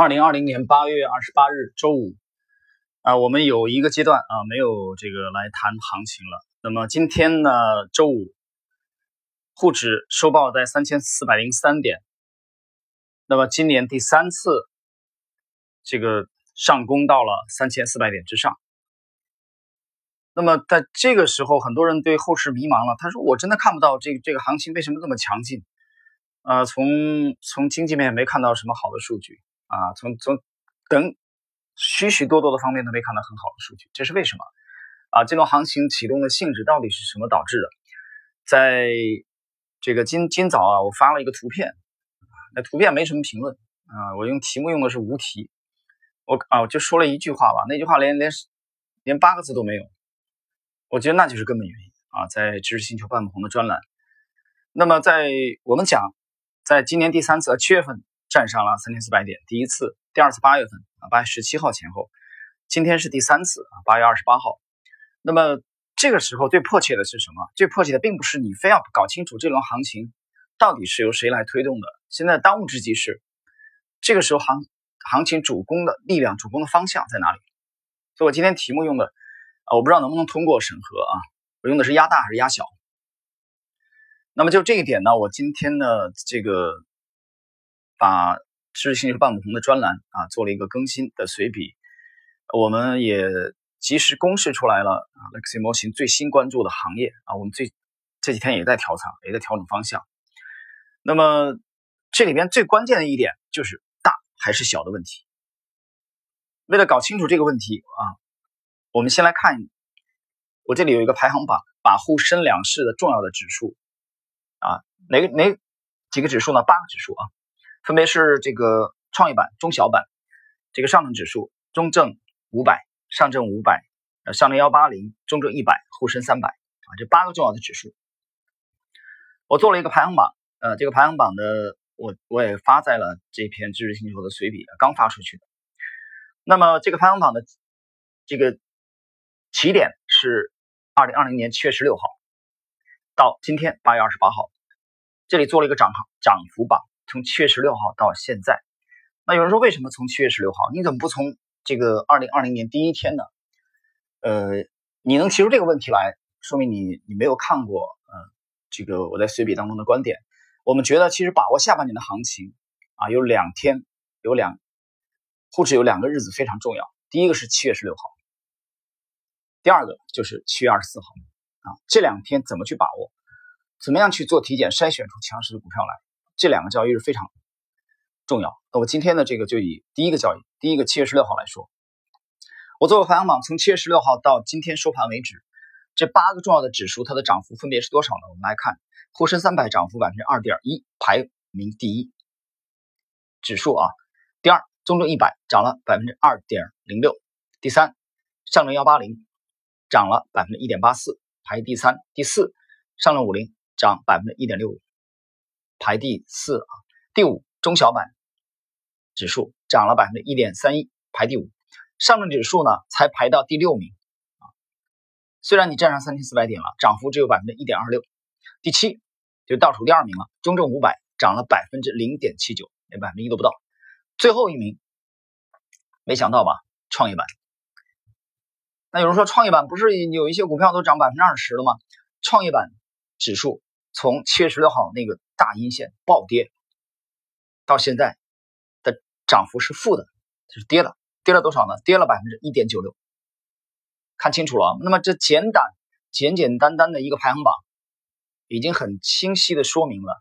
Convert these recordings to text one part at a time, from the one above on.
二零二零年八月二十八日周五，啊，我们有一个阶段啊没有这个来谈行情了。那么今天呢，周五，沪指收报在三千四百零三点，那么今年第三次这个上攻到了三千四百点之上。那么在这个时候，很多人对后市迷茫了。他说：“我真的看不到这个这个行情为什么这么强劲？呃，从从经济面没看到什么好的数据。”啊，从从等许许多多的方面都没看到很好的数据，这是为什么？啊，这种行情启动的性质到底是什么导致的？在这个今今早啊，我发了一个图片，那图片没什么评论啊，我用题目用的是无题，我啊我就说了一句话吧，那句话连连连八个字都没有，我觉得那就是根本原因啊，在知识星球半亩红的专栏，那么在我们讲，在今年第三次七月份。站上了三千四百点，第一次，第二次八月份啊，八月十七号前后，今天是第三次啊，八月二十八号。那么这个时候最迫切的是什么？最迫切的并不是你非要搞清楚这轮行情到底是由谁来推动的，现在当务之急是这个时候行行情主攻的力量、主攻的方向在哪里？所以我今天题目用的啊，我不知道能不能通过审核啊，我用的是压大还是压小？那么就这一点呢，我今天呢这个。把知识星球半亩红的专栏啊做了一个更新的随笔，我们也及时公示出来了啊，Lexi 模型最新关注的行业啊，我们最这几天也在调仓，也在调整方向。那么这里边最关键的一点就是大还是小的问题。为了搞清楚这个问题啊，我们先来看，我这里有一个排行榜，把沪深两市的重要的指数啊，哪个哪几个指数呢？八个指数啊。分别是这个创业板、中小板，这个上证指数、中证五百、上证五百、呃上证幺八零、中证一百、沪深三百啊，这八个重要的指数，我做了一个排行榜。呃，这个排行榜的我我也发在了这篇知识星球的随笔，刚发出去的。那么这个排行榜的这个起点是二零二零年七月十六号，到今天八月二十八号，这里做了一个涨涨幅榜。从七月十六号到现在，那有人说为什么从七月十六号？你怎么不从这个二零二零年第一天呢？呃，你能提出这个问题来，说明你你没有看过呃这个我在随笔当中的观点。我们觉得其实把握下半年的行情啊，有两天有两沪指有两个日子非常重要。第一个是七月十六号，第二个就是七月二十四号啊。这两天怎么去把握？怎么样去做体检，筛选出强势的股票来？这两个交易日非常重要。那我今天的这个就以第一个交易，第一个七月十六号来说，我做个排行榜，从七月十六号到今天收盘为止，这八个重要的指数它的涨幅分别是多少呢？我们来看，沪深三百涨幅百分之二点一，排名第一指数啊。第二，中证一百涨了百分之二点零六。第三，上证幺八零涨了百分之一点八四，排第三。第四，上证五零涨百分之一点六五。排第四啊，第五中小板指数涨了百分之一点三一，排第五。上证指数呢才排到第六名啊，虽然你站上三千四百点了，涨幅只有百分之一点二六。第七就倒数第二名了，中证五百涨了百分之零点七九，连百分之一都不到。最后一名，没想到吧？创业板。那有人说创业板不是有一些股票都涨百分之二十了吗？创业板指数从七月十六号那个。大阴线暴跌，到现在的涨幅是负的，就是跌了，跌了多少呢？跌了百分之一点九六。看清楚了，那么这简短、简简单单的一个排行榜，已经很清晰的说明了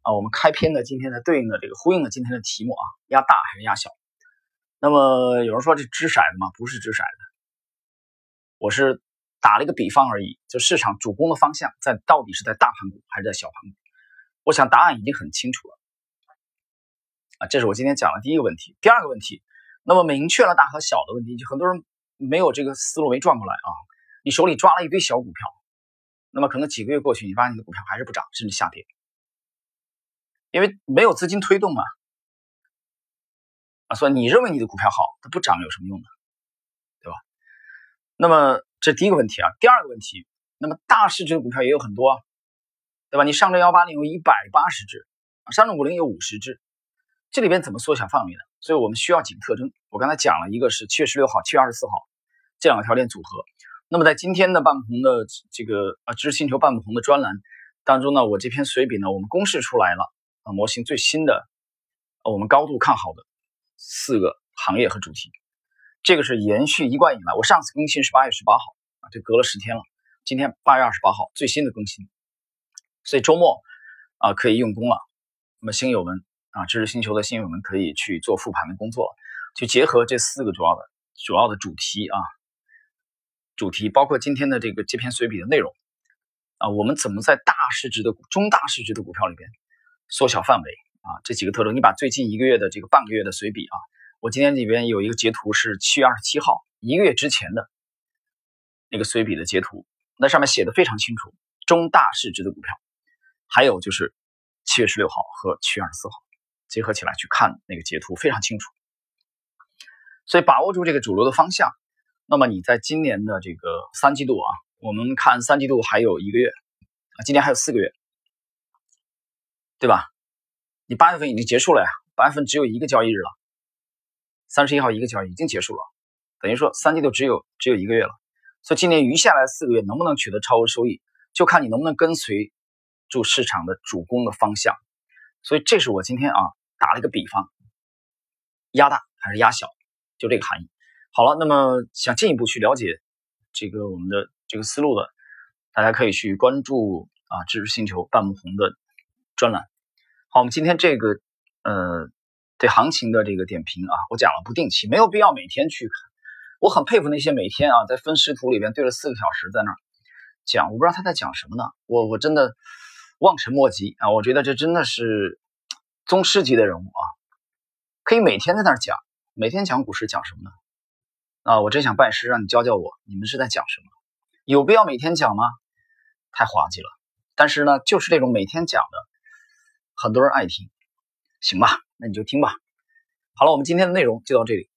啊。我们开篇的今天的对应的这个呼应的今天的题目啊，压大还是压小？那么有人说这掷骰子吗？不是掷骰子，我是打了一个比方而已。就市场主攻的方向在到底是在大盘股还是在小盘股？我想答案已经很清楚了，啊，这是我今天讲的第一个问题。第二个问题，那么明确了大和小的问题，就很多人没有这个思路没转过来啊。你手里抓了一堆小股票，那么可能几个月过去，你发现你的股票还是不涨，甚至下跌，因为没有资金推动嘛。啊，所以你认为你的股票好，它不涨有什么用呢？对吧？那么这第一个问题啊。第二个问题，那么大市值的股票也有很多。对吧？你上证幺八零有一百八十只，上证五零有五十只，这里边怎么缩小范围呢？所以我们需要几个特征。我刚才讲了一个是七月十六号、七月二十四号这两个条件组合。那么在今天的半不同的这个呃知识星球半不同的专栏当中呢，我这篇随笔呢，我们公示出来了啊模型最新的我们高度看好的四个行业和主题。这个是延续一贯以来，我上次更新是八月十八号啊，这隔了十天了。今天八月二十八号最新的更新，所以周末啊可以用功了。那么新友们啊，知识星球的新友们可以去做复盘的工作，去结合这四个主要的主要的主题啊。主题包括今天的这个这篇随笔的内容啊，我们怎么在大市值的中大市值的股票里边缩小范围啊？这几个特征，你把最近一个月的这个半个月的随笔啊，我今天里边有一个截图是七月二十七号一个月之前的那个随笔的截图，那上面写的非常清楚，中大市值的股票，还有就是七月十六号和七月二十四号结合起来去看那个截图非常清楚，所以把握住这个主流的方向。那么你在今年的这个三季度啊，我们看三季度还有一个月啊，今年还有四个月，对吧？你八月份已经结束了呀，八月份只有一个交易日了，三十一号一个交易已经结束了，等于说三季度只有只有一个月了。所以今年余下来四个月能不能取得超额收益，就看你能不能跟随住市场的主攻的方向。所以这是我今天啊打了一个比方，压大还是压小，就这个含义。好了，那么想进一步去了解这个我们的这个思路的，大家可以去关注啊知识星球半木红的专栏。好，我们今天这个呃对行情的这个点评啊，我讲了不定期，没有必要每天去看。我很佩服那些每天啊在分时图里边对了四个小时在那儿讲，我不知道他在讲什么呢？我我真的望尘莫及啊！我觉得这真的是宗师级的人物啊，可以每天在那儿讲，每天讲股市讲什么呢？啊，我真想拜师，让你教教我，你们是在讲什么？有必要每天讲吗？太滑稽了。但是呢，就是这种每天讲的，很多人爱听，行吧？那你就听吧。好了，我们今天的内容就到这里。